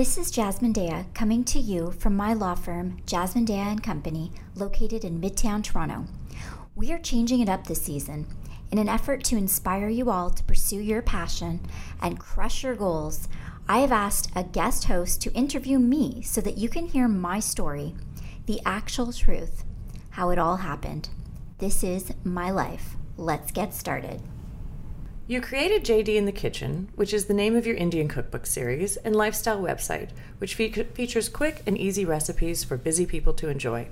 This is Jasmine Daya coming to you from my law firm, Jasmine Daya and Company, located in Midtown Toronto. We are changing it up this season in an effort to inspire you all to pursue your passion and crush your goals. I have asked a guest host to interview me so that you can hear my story, the actual truth, how it all happened. This is my life. Let's get started. You created JD in the Kitchen, which is the name of your Indian cookbook series and lifestyle website, which fe- features quick and easy recipes for busy people to enjoy.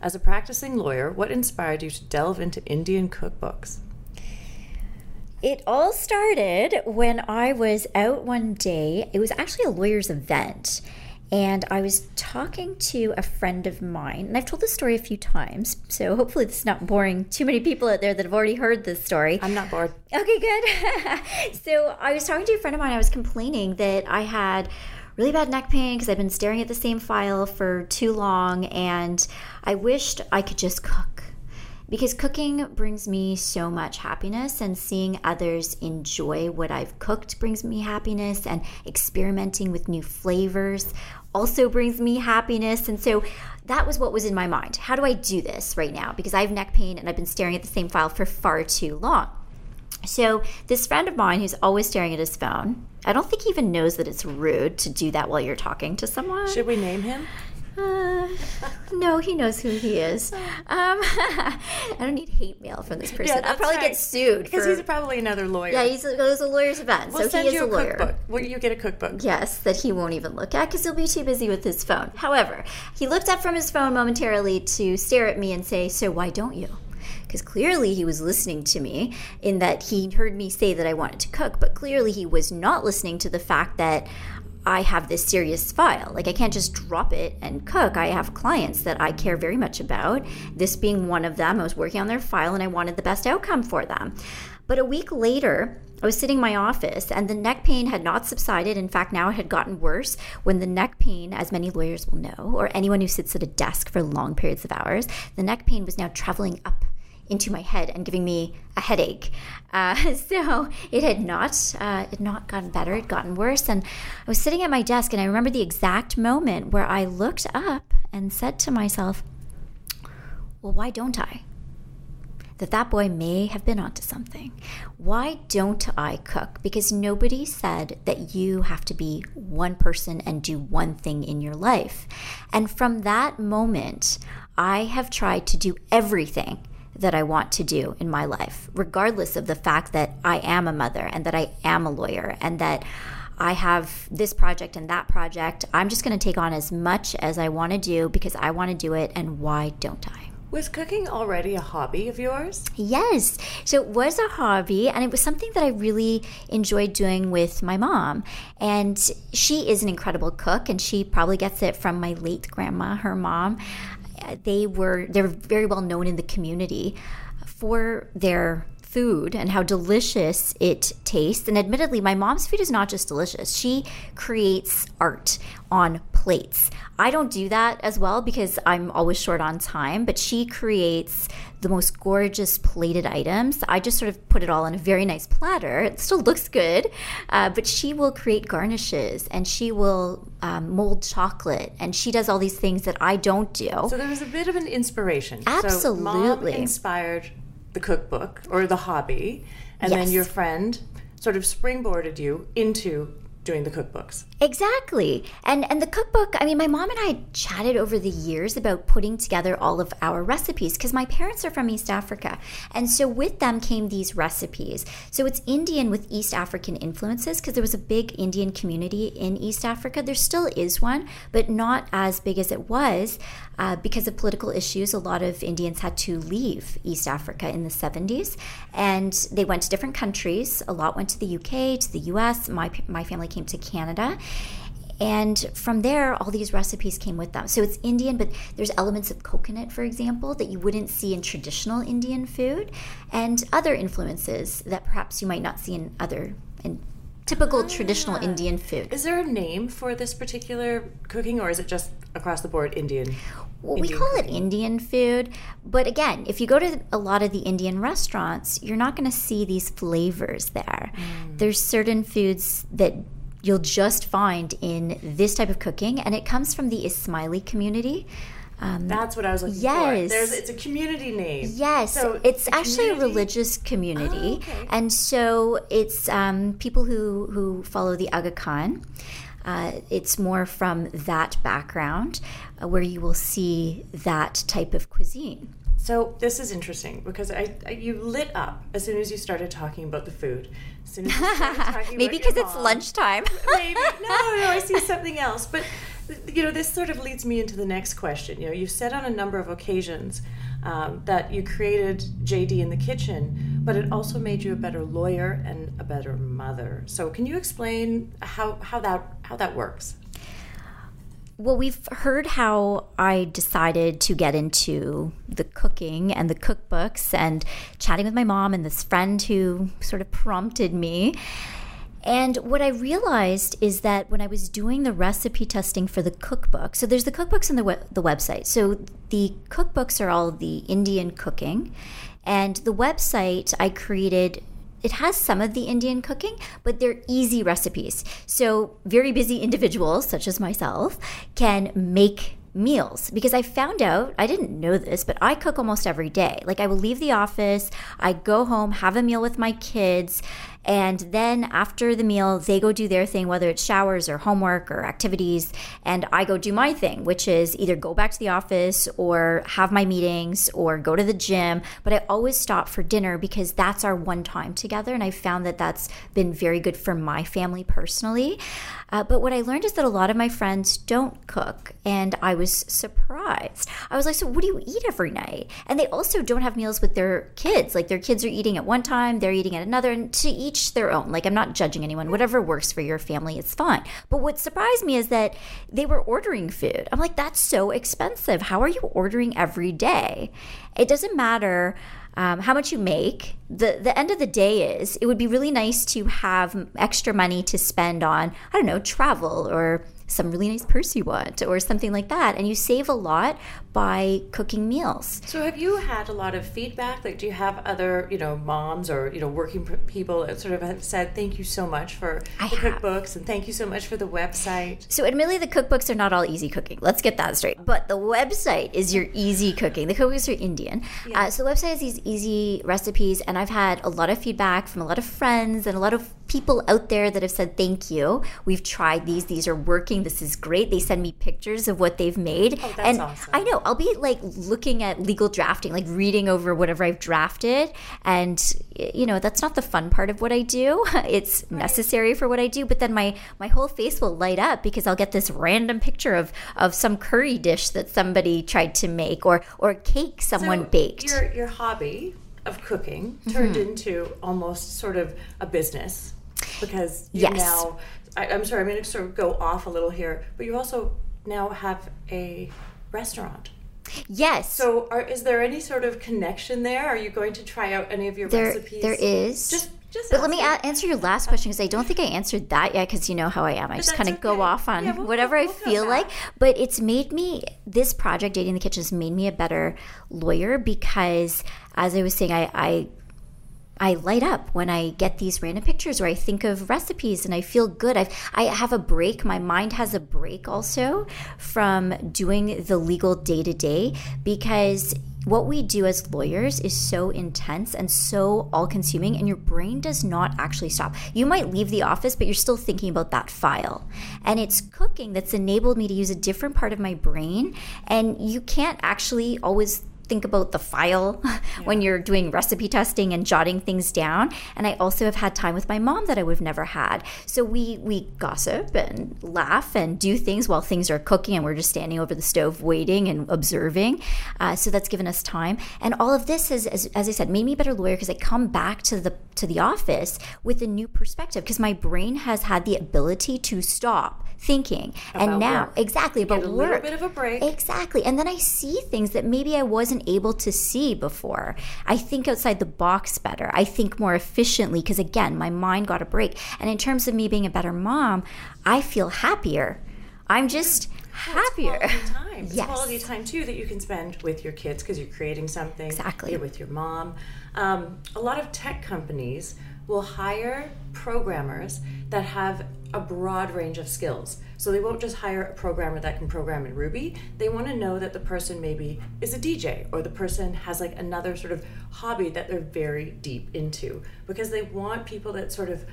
As a practicing lawyer, what inspired you to delve into Indian cookbooks? It all started when I was out one day. It was actually a lawyer's event and I was talking to a friend of mine, and I've told this story a few times, so hopefully this is not boring too many people out there that have already heard this story. I'm not bored. Okay, good. so I was talking to a friend of mine, I was complaining that I had really bad neck pain because I've been staring at the same file for too long, and I wished I could just cook because cooking brings me so much happiness and seeing others enjoy what I've cooked brings me happiness and experimenting with new flavors also brings me happiness. And so that was what was in my mind. How do I do this right now? Because I have neck pain and I've been staring at the same file for far too long. So, this friend of mine who's always staring at his phone, I don't think he even knows that it's rude to do that while you're talking to someone. Should we name him? Uh, no, he knows who he is. Um, I don't need hate mail from this person. Yeah, I'll probably right. get sued because for, he's probably another lawyer. Yeah, he's a, goes a lawyer's event, we'll so send he is you a a lawyer. cookbook. Will you get a cookbook? Yes, that he won't even look at because he'll be too busy with his phone. However, he looked up from his phone momentarily to stare at me and say, "So why don't you?" Because clearly he was listening to me in that he heard me say that I wanted to cook, but clearly he was not listening to the fact that I have this serious file. Like, I can't just drop it and cook. I have clients that I care very much about. This being one of them, I was working on their file and I wanted the best outcome for them. But a week later, I was sitting in my office and the neck pain had not subsided. In fact, now it had gotten worse when the neck pain, as many lawyers will know, or anyone who sits at a desk for long periods of hours, the neck pain was now traveling up into my head and giving me a headache. Uh, so it had not uh, it not gotten better. It gotten worse. And I was sitting at my desk, and I remember the exact moment where I looked up and said to myself, "Well, why don't I?" That that boy may have been onto something. Why don't I cook? Because nobody said that you have to be one person and do one thing in your life. And from that moment, I have tried to do everything that I want to do in my life, regardless of the fact that I am a mother and that I am a lawyer and that I have this project and that project. I'm just going to take on as much as I want to do because I want to do it, and why don't I? Was cooking already a hobby of yours? Yes. So it was a hobby, and it was something that I really enjoyed doing with my mom. And she is an incredible cook, and she probably gets it from my late grandma, her mom Uh, they were they're very well known in the community for their food and how delicious it tastes. And admittedly, my mom's food is not just delicious. She creates art on plates. I don't do that as well because I'm always short on time, but she creates the most gorgeous plated items. I just sort of put it all on a very nice platter. It still looks good, uh, but she will create garnishes and she will um, mold chocolate and she does all these things that I don't do. So there was a bit of an inspiration. Absolutely. So mom inspired the cookbook or the hobby, and Yes. then your friend sort of springboarded you into doing the cookbooks. Exactly. And and the cookbook, I mean, my mom and I chatted over the years about putting together all of our recipes because my parents are from East Africa. And so with them came these recipes. So it's Indian with East African influences because there was a big Indian community in East Africa. There still is one, but not as big as it was uh, because of political issues. A lot of Indians had to leave East Africa in the 70s and they went to different countries. A lot went to the UK, to the US. My, my family came to Canada. And from there, all these recipes came with them. So it's Indian, but there's elements of coconut, for example, that you wouldn't see in traditional Indian food, and other influences that perhaps you might not see in other in typical traditional Indian food. Is there a name for this particular cooking, or is it just across the board Indian? Well, we Indian call it? Indian food, but again, if you go to a lot of the Indian restaurants, you're not going to see these flavors there. Mm. There's certain foods that you'll just find in this type of cooking, and it comes from the Ismaili community. Um, That's what I was looking yes. for. There's, it's a community name. Yes, so it's a actually a religious community, oh, okay. and so it's um, people who who follow the Aga Khan. Uh, it's more from that background uh, where you will see that type of cuisine. So this is interesting because I, I, you lit up as soon as you started talking about the food. As soon as you talking Maybe because it's lunchtime. Maybe no, no, I see something else. But you know, this sort of leads me into the next question. You know, you've said on a number of occasions um, that you created JD in the kitchen, but it also made you a better lawyer and a better mother. So, can you explain how how that how that works? Well, we've heard how I decided to get into the cooking and the cookbooks and chatting with my mom and this friend who sort of prompted me. And what I realized is that when I was doing the recipe testing for the cookbook, so there's the cookbooks on the, we- the website. So the cookbooks are all the Indian cooking. And the website I created it has some of the Indian cooking, but they're easy recipes. So, very busy individuals, such as myself, can make meals because I found out, I didn't know this, but I cook almost every day. Like, I will leave the office, I go home, have a meal with my kids, and then after the meal, they go do their thing, whether it's showers or homework or activities. And I go do my thing, which is either go back to the office or have my meetings or go to the gym. But I always stop for dinner because that's our one time together. And I found that that's been very good for my family personally. Uh, but what I learned is that a lot of my friends don't cook. And I was surprised. I was like, so what do you eat every night? And they also don't have meals with their kids. Like their kids are eating at one time, they're eating at another. And to each their own. Like, I'm not judging anyone. Whatever works for your family is fine. But what surprised me is that they were ordering food. I'm like, that's so expensive. How are you ordering every day? It doesn't matter. Um, how much you make. The the end of the day is it would be really nice to have extra money to spend on I don't know travel or some really nice purse you want or something like that and you save a lot by cooking meals so have you had a lot of feedback like do you have other you know moms or you know working people that sort of have said thank you so much for I the have. cookbooks and thank you so much for the website so admittedly the cookbooks are not all easy cooking let's get that straight but the website is your easy cooking the cookbooks are indian yeah. uh, so the website has these easy recipes and i've had a lot of feedback from a lot of friends and a lot of people out there that have said thank you we've tried these these are working this is great. They send me pictures of what they've made. Oh, and awesome. I know I'll be like looking at legal drafting, like reading over whatever I've drafted. And, you know, that's not the fun part of what I do. It's right. necessary for what I do. But then my, my whole face will light up because I'll get this random picture of, of some curry dish that somebody tried to make or, or cake someone so baked. Your, your hobby of cooking turned mm-hmm. into almost sort of a business because you yes. now I, am sorry, I'm going to sort of go off a little here, but you also now have a restaurant. Yes. So, are, is there any sort of connection there? Are you going to try out any of your there, recipes? There is. Just, just. But let me a- answer your last question because I don't think I answered that yet. Because you know how I am. I but just kind of okay. go off on yeah, we'll, whatever we'll, we'll I feel like. But it's made me this project, JD in the kitchen, has made me a better lawyer because, as I was saying, I, I I light up when I get these random pictures or I think of recipes and I feel good. i I have a break. My mind has a break also from doing the legal day to day because what we do as lawyers is so intense and so all consuming, and your brain does not actually stop. You might leave the office, but you're still thinking about that file. And it's cooking that's enabled me to use a different part of my brain. And you can't actually always think about the file yeah. when you're doing recipe testing and jotting things down. And I also have had time with my mom that I would have never had. So we we gossip and laugh and do things while things are cooking, and we're just standing over the stove waiting and observing. Uh, so that's given us time. And all of this has, as, as I said, made me a better lawyer because I come back to the to the office with a new perspective because my brain has had the ability to stop thinking about and now work. exactly about Get a work. little bit of a break. Exactly, and then I see things that maybe I wasn't wasn't able to see before. I think outside the box better. I think more efficiently because, again, my mind got a break. And in terms of me being a better mom, I feel happier. I'm just happier. Well, it's quality time. It's yes. quality time too that you can spend with your kids because you're creating something. Exactly. You're with your mom. Um, a lot of tech companies will hire programmers that have a broad range of skills. So they won't just hire a programmer that can program in Ruby. They want to know that the person maybe is a DJ or the person has like another sort of hobby that they're very deep into because they want people that sort of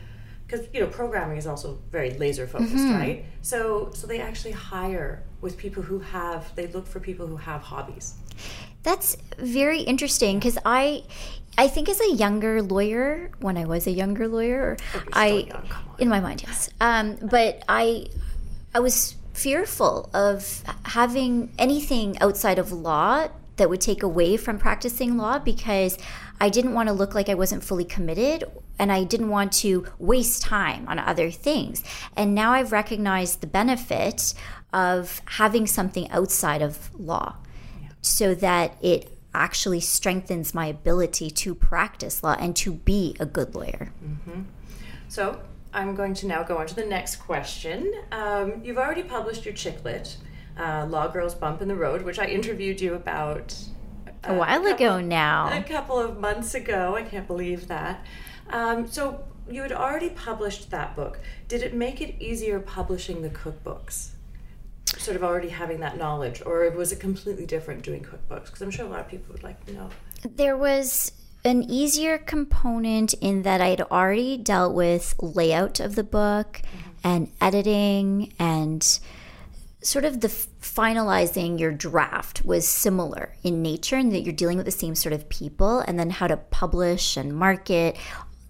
because you know programming is also very laser focused mm-hmm. right so so they actually hire with people who have they look for people who have hobbies that's very interesting because i i think as a younger lawyer when i was a younger lawyer oh, i in my mind yes um, but i i was fearful of having anything outside of law that would take away from practicing law because I didn't want to look like I wasn't fully committed and I didn't want to waste time on other things. And now I've recognized the benefit of having something outside of law. So that it actually strengthens my ability to practice law and to be a good lawyer. Mm-hmm. So I'm going to now go on to the next question. Um, you've already published your chick lit, uh, Law Girls Bump in the Road, which I interviewed you about a while a couple, ago now. A couple of months ago. I can't believe that. Um, so you had already published that book. Did it make it easier publishing the cookbooks? Sort of already having that knowledge, or was it completely different doing cookbooks? Because I'm sure a lot of people would like to know. There was an easier component in that I'd already dealt with layout of the book mm-hmm. and editing and sort of the finalizing your draft was similar in nature and that you're dealing with the same sort of people and then how to publish and market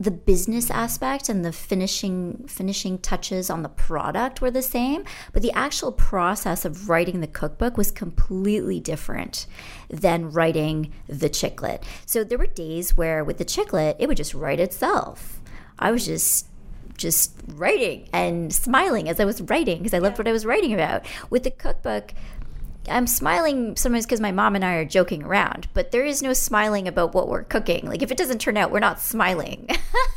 the business aspect and the finishing finishing touches on the product were the same but the actual process of writing the cookbook was completely different than writing the chick lit so there were days where with the chick lit it would just write itself. I was just just writing and smiling as I was writing because I loved what I was writing about. With the cookbook, I'm smiling sometimes because my mom and I are joking around, but there is no smiling about what we're cooking. Like if it doesn't turn out, we're not smiling.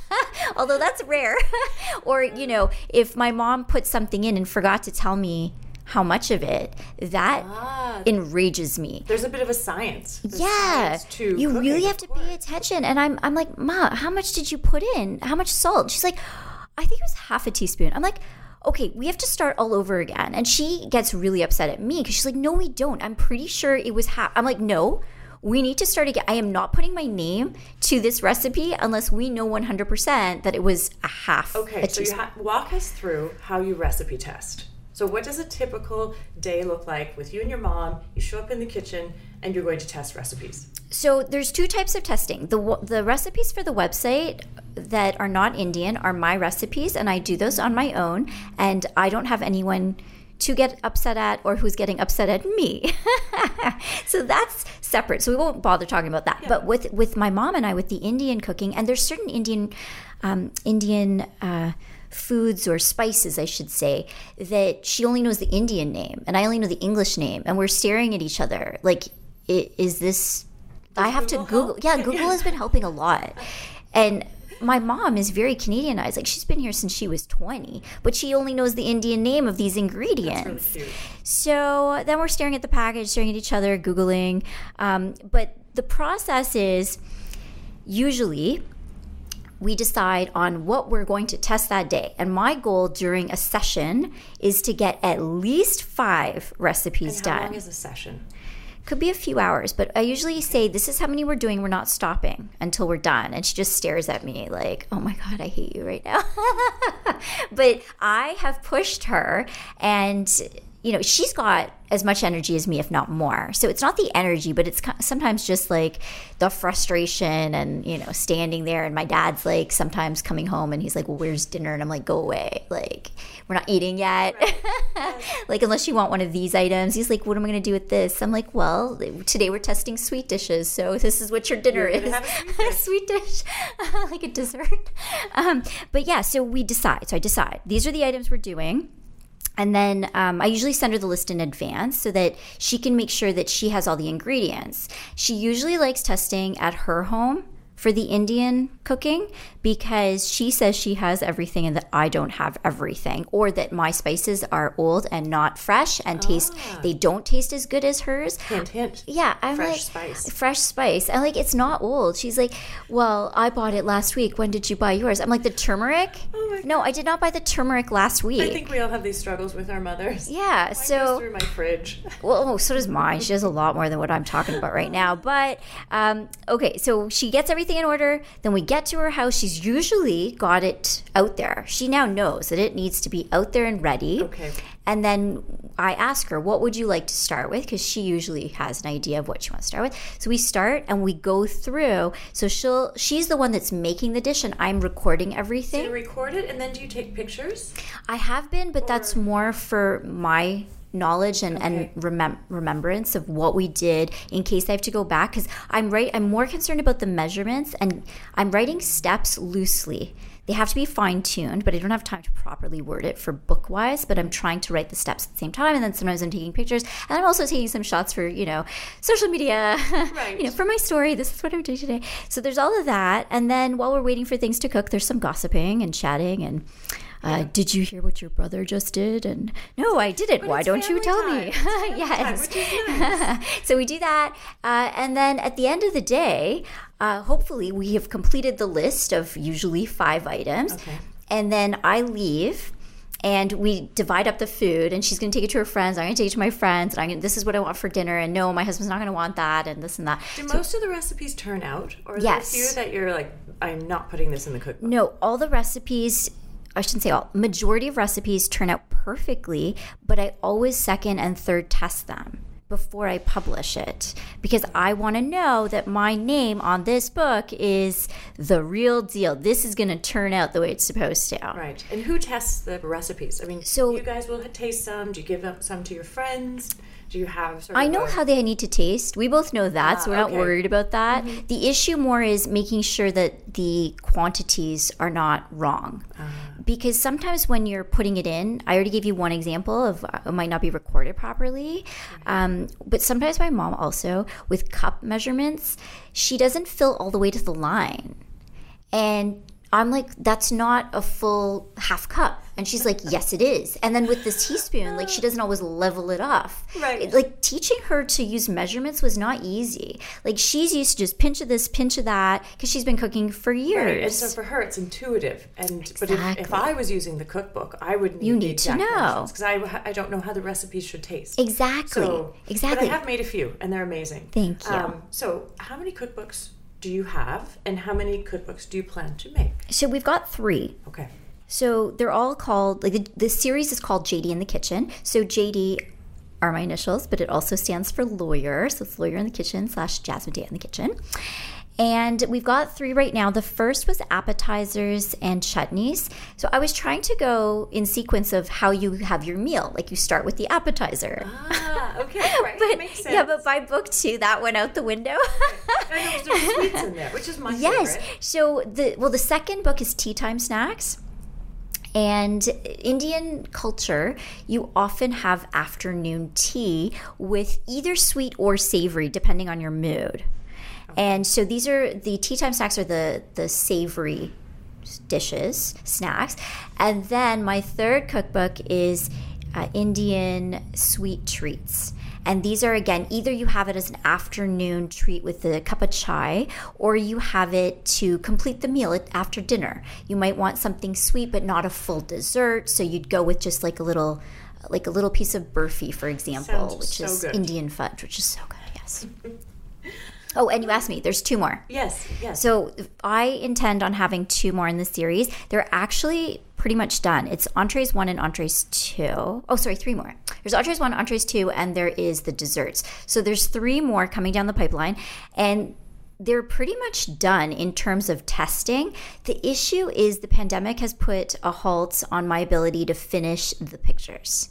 Although that's rare. or, you know, if my mom put something in and forgot to tell me how much of it that ah, enrages me there's a bit of a science yeah science you cooking, really have to pay attention and i'm i'm like ma how much did you put in how much salt she's like I think it was half a teaspoon. I'm like, okay, we have to start all over again. And she gets really upset at me because she's like, no, we don't. I'm pretty sure it was half. I'm like, no, we need to start again. I am not putting my name to this recipe unless we know 100% that it was a half. Okay, a so you ha- walk us through how you recipe test. So, what does a typical day look like with you and your mom? You show up in the kitchen and you're going to test recipes. So, there's two types of testing. The the recipes for the website that are not Indian are my recipes, and I do those on my own, and I don't have anyone to get upset at or who's getting upset at me. so that's separate. So we won't bother talking about that. Yeah. But with with my mom and I, with the Indian cooking, and there's certain Indian um, Indian. Uh, foods or spices, I should say, that she only knows the Indian name and I only know the English name. And we're staring at each other like, is this. Does I have Google to Google. Help? Yeah, Google has been helping a lot. And my mom is very Canadianized. Like she's been here since she was 20, but she only knows the Indian name of these ingredients. Really so then we're staring at the package, staring at each other, Googling. Um, but the process is usually we decide on what we're going to test that day. And my goal during a session is to get at least five recipes and how done. How long is a session? Could be a few hours, but I usually say, This is how many we're doing. We're not stopping until we're done. And she just stares at me like, Oh my God, I hate you right now. but I have pushed her and you know, she's got as much energy as me, if not more. So it's not the energy, but it's sometimes just like the frustration and, you know, standing there. And my dad's like sometimes coming home and he's like, Well, where's dinner? And I'm like, Go away. Like, we're not eating yet. Right. like, unless you want one of these items. He's like, What am I going to do with this? I'm like, Well, today we're testing sweet dishes. So this is what your dinner You're is a sweet dish, like a dessert. Um, but yeah, so we decide. So I decide these are the items we're doing and then um, I usually send her the list in advance so that she can make sure that she has all the ingredients. She usually likes testing at her home for the Indian cooking because she says she has everything and that I don't have everything, or that my spices are old and not fresh and taste Ah. they don't taste as good as hers. Hint, hint. Yeah, I'm Fresh like spice. fresh spice. I'm like it's not old. She's like, well, I bought it last week. When did you buy yours? I'm like the turmeric. Oh no, I did not buy the turmeric last week. I think we all have these struggles with our mothers. yeah, Mine goes so through my fridge. well, oh, so does mine. She has a lot more than what I'm talking about right now. But um, okay, so she gets everything in order. Then we get to her house. She's usually got it out there. She now knows that it needs to be out there and ready. Okay. And then I ask her, what would you like to start with? Because she usually has an idea of what she wants to start with. So we start and we go through. So she'll she's the one that's making the dish and I'm recording everything. you record it and then do you take pictures? I have been, but that's more for my knowledge and, Okay. and remem- remembrance of what we did in case I have to go back because I'm right I'm more concerned about the measurements and I'm writing steps loosely. They have to be fine tuned, but I don't have time to properly word it for book wise. But I'm trying to write the steps at the same time, and then sometimes I'm taking pictures, and I'm also taking some shots for you know social media, Right. you know, for my story. This is what I'm doing today. So there's all of that, and then while we're waiting for things to cook, there's some gossiping and chatting and. Uh, did you hear what your brother just did? And no, I didn't. Why don't you tell time. me? Yes. time, nice. so we do that, uh, and then at the end of the day, uh, hopefully we have completed the list of usually five items, Okay. and then I leave. And we divide up the food, and she's going to take it to her friends. I'm going to take it to my friends, and I'm gonna, this is what I want for dinner. And no, my husband's not going to want that, and this and that. Do most of the recipes turn out? Or Yes. there a few that you're like, I'm not putting this in the cookbook? No, all the recipes, I shouldn't say all, majority of recipes turn out perfectly, but I always second and third test them before I publish it because I want to know that my name on this book is the real deal. This is going to turn out the way it's supposed to. Right. And who tests the recipes? I mean, So- you guys will taste some. Do you give up some to your friends? Do you have I know how they need to taste. We both know that, so we're not worried about that. The issue more is making sure that the quantities are not wrong. Because sometimes when you're putting it in, I already gave you one example of uh, it might not be recorded properly. Um, but sometimes my mom also, with cup measurements, she doesn't fill all the way to the line. And I'm like, that's not a full half cup. And she's like, yes, it is. And then with this teaspoon, like, she doesn't always level it off. Right. It- like, teaching her to use measurements was not easy. Like, she's used to just pinch of this, pinch of that, because she's been cooking for years. Right. And so for her, it's intuitive. And but if, if I was using the cookbook, I would need You need to know. because I, I don't know how the recipes should taste. exactly. So, exactly. But I have made a few, and they're amazing. Thank you. Um, so, how many cookbooks do you have, and how many cookbooks do you plan to make? so we've got three. Okay. So they're all called like the, the series is called JD in the Kitchen. So JD are my initials, but it also stands for lawyer. So it's lawyer in the kitchen slash Jasmine Daya in the kitchen. And we've got three right now. The first was appetizers and chutneys. So I was trying to go in sequence of how you have your meal. Like you start with the appetizer. Ah, okay, right. But, Makes sense. yeah, but by book two, that went out the window. I know there's sweets in there, which is my Yes. favorite. So the well, the second book is Tea Time Snacks. And Indian culture, you often have afternoon tea with either sweet or savory, depending on your mood. And so these are the tea time snacks are the the savory dishes, snacks. And then my third cookbook is uh, Indian sweet treats. And these are again either you have it as an afternoon treat with a cup of chai, or you have it to complete the meal after dinner. You might want something sweet but not a full dessert, so you'd go with just like a little, like a little piece of burfi, for example, Sounds which so is good. Indian fudge, which is so good. Yes. oh, and you asked me. There's two more. Yes, yes. So I intend on having two more in the series. They're actually pretty much done. It's entrees one and entrees two. Oh, sorry, three more. There's entrees one, entrees two, and there is the desserts. So there's three more coming down the pipeline, and they're pretty much done in terms of testing. The issue is the pandemic has put a halt on my ability to finish the pictures.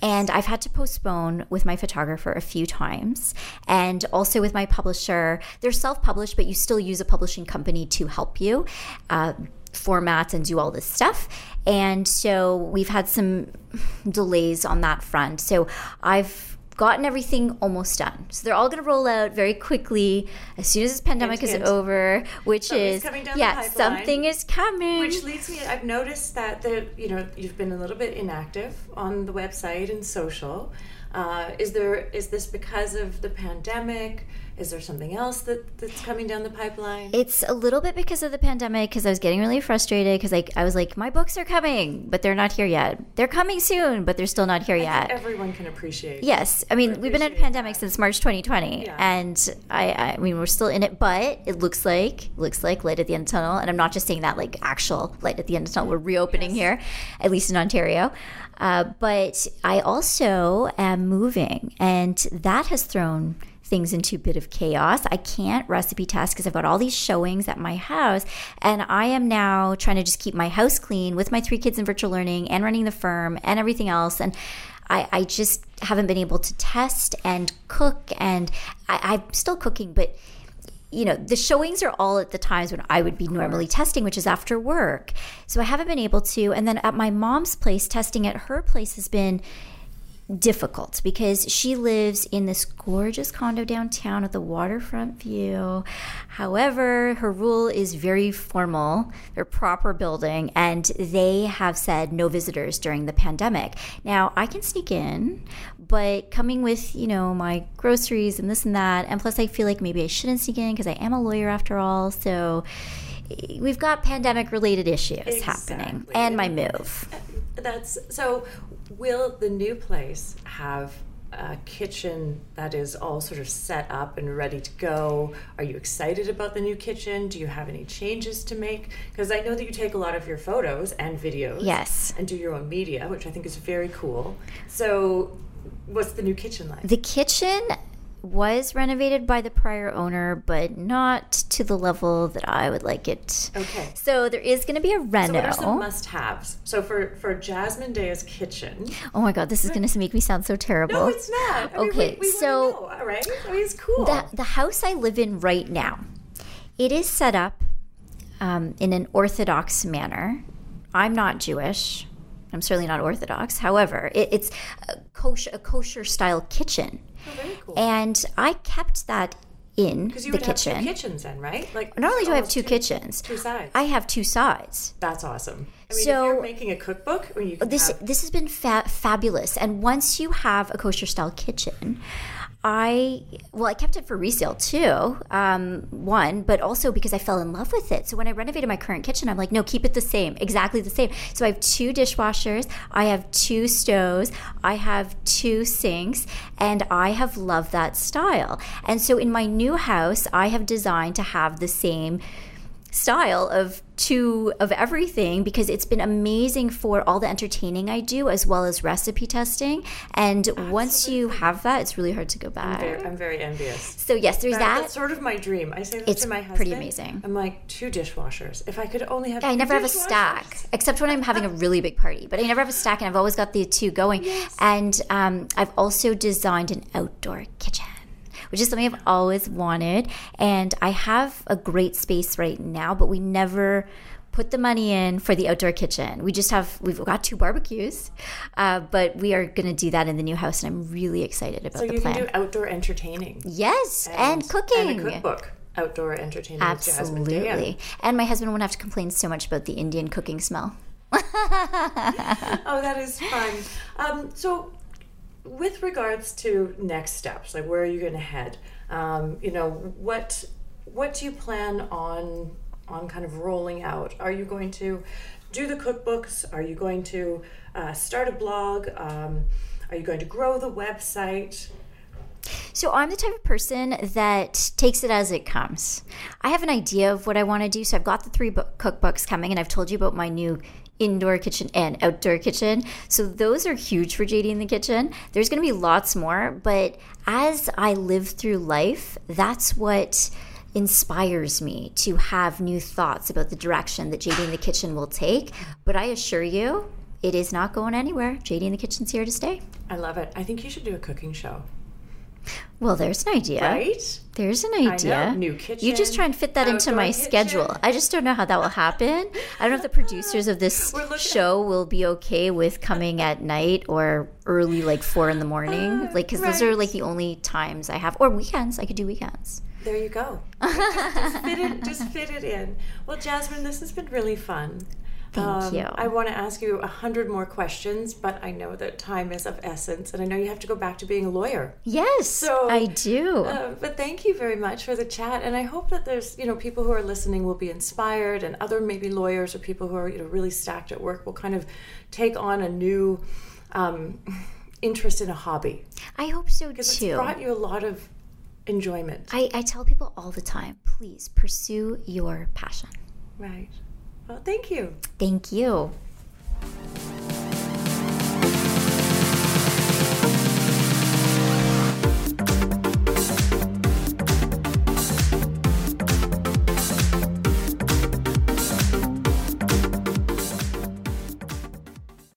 And I've had to postpone with my photographer a few times and also with my publisher. They're self published, but you still use a publishing company to help you. Uh, format and do all this stuff and so we've had some delays on that front so i've gotten everything almost done. So they're all going to roll out very quickly as soon as this pandemic Hint, is hint. over, which Something's is coming down the yeah, something is coming. Which leads me, I've noticed that the you know you've been a little bit inactive on the website and social. Uh, is there is this because of the pandemic? Is there something else that, that's coming down the pipeline? It's a little bit because of the pandemic because I was getting really frustrated because like I was like my books are coming but they're not here yet. They're coming soon but they're still not here yet. Everyone can appreciate. Yes, I mean we've been in a pandemic since March 2020, Yeah. and I, I mean we're still in it, but it looks like looks like light at the end of the tunnel. And I'm not just saying that like actual light at the end of the tunnel. We're reopening Yes. here, at least in Ontario. Uh, but I also am moving, and that has thrown things into a bit of chaos. I can't recipe test because I've got all these showings at my house, and I am now trying to just keep my house clean with my three kids in virtual learning and running the firm and everything else. And I, I just haven't been able to test and cook, and I, I'm still cooking, but you know, the showings are all at the times when I would be normally testing, which is after work. So I haven't been able to. And then at my mom's place, testing at her place has been difficult because she lives in this gorgeous condo downtown with a waterfront view. However, her rule is very formal, their proper building, and they have said no visitors during the pandemic. Now, I can sneak in, but coming with, you know, my groceries and this and that, and plus I feel like maybe I shouldn't sneak in because I am a lawyer after all. So eh, we've got pandemic related issues happening and my move. That's so. Will the new place have a kitchen that is all sort of set up and ready to go? Are you excited about the new kitchen? Do you have any changes to make? Because I know that you take a lot of your photos and videos. Yes. And do your own media, which I think is very cool. So, what's the new kitchen like? The kitchen was renovated by the prior owner, but not to the level that I would like it. Okay. So there is going to be a So reno. what are some must-haves? So for for Jasmine Daya's kitchen. oh my god, this is going to make me sound so terrible. No, it's not. I mean, Okay, we, we so- know, right, I mean, it's cool. the, the house I live in right now, it is set up um, in an Orthodox manner. I'm not Jewish. I'm certainly not Orthodox. However, it, it's a kosher, a kosher style kitchen, Oh, very cool. and I kept that in you the would kitchen. have two kitchens then, right? Like Not only do I have almost two kitchens, two sides. I have two sides. That's awesome. I mean, So- if you're making a cookbook, when you can This have, this has been fa- fabulous, and once you have a kosher style kitchen, I well, I kept it for resale too. Um, one, but also because I fell in love with it. So when I renovated my current kitchen, I'm like, no, keep it the same, exactly the same. So I have two dishwashers, I have two stoves, I have two sinks, and I have loved that style. And so in my new house, I have designed to have the same style of two of everything because it's been amazing for all the entertaining I do as well as recipe testing. And once you have that, it's really hard to go back. very, I'm very envious. So yes, there's That- that. That's sort of my dream. I say that It's to my husband. pretty amazing. I'm like two dishwashers. If I could only have, I two never have a stack, except when I'm having a really big party. But I never have a stack, and I've always got the two going. Yes. And um, I've also designed an outdoor kitchen, which is something I've always wanted. And I have a great space right now, but we never put the money in for the outdoor kitchen. We just have we've got two barbecues, uh, but we are going to do that in the new house, and I'm really excited about So the you plan. can do outdoor entertaining yes, and, cooking. and a cookbook. Outdoor entertaining. with Jasmine Daya. Absolutely. And my husband won't have to complain so much about the Indian cooking smell. Oh, that is fun. Um, so, with regards to next steps, like where are you going to head? Um, you know, what what do you plan on on kind of rolling out? Are you going to do the cookbooks? Are you going to uh, start a blog? Um, are you going to grow the website? So I'm the type of person that takes it as it comes. I have an idea of what I want to do. So I've got the three book- cookbooks coming, and I've told you about my new indoor kitchen and outdoor kitchen. So those are huge for JD in the kitchen. There's going to be lots more, but as I live through life, that's what inspires me to have new thoughts about the direction that JD in the kitchen will take. But I assure you, it is not going anywhere. JD in the kitchen's here to stay. I love it. I think you should do a cooking show. Well, there's an idea. Right? There's an idea. New You just try and fit that into my kitchen. schedule. I just don't know how that will happen. I don't know if the producers of this show will be okay with coming at night or early, like four in the morning. Uh, like, because those are like the only times I have, or weekends. I could do weekends. There you go. just, fit it, just fit it in. Well, Jasmine, this has been really fun. Um, you. I want to ask you a hundred more questions, but I know that time is of essence, and I know you have to go back to being a lawyer. Yes, So, I do. Uh, but thank you very much for the chat, and I hope that there's you know people who are listening will be inspired, and other maybe lawyers or people who are you know really stacked at work will kind of take on a new um, interest in a hobby I hope so too. because it's brought you a lot of enjoyment. I, I tell people all the time please pursue your passion. right. Well, thank you. Thank you.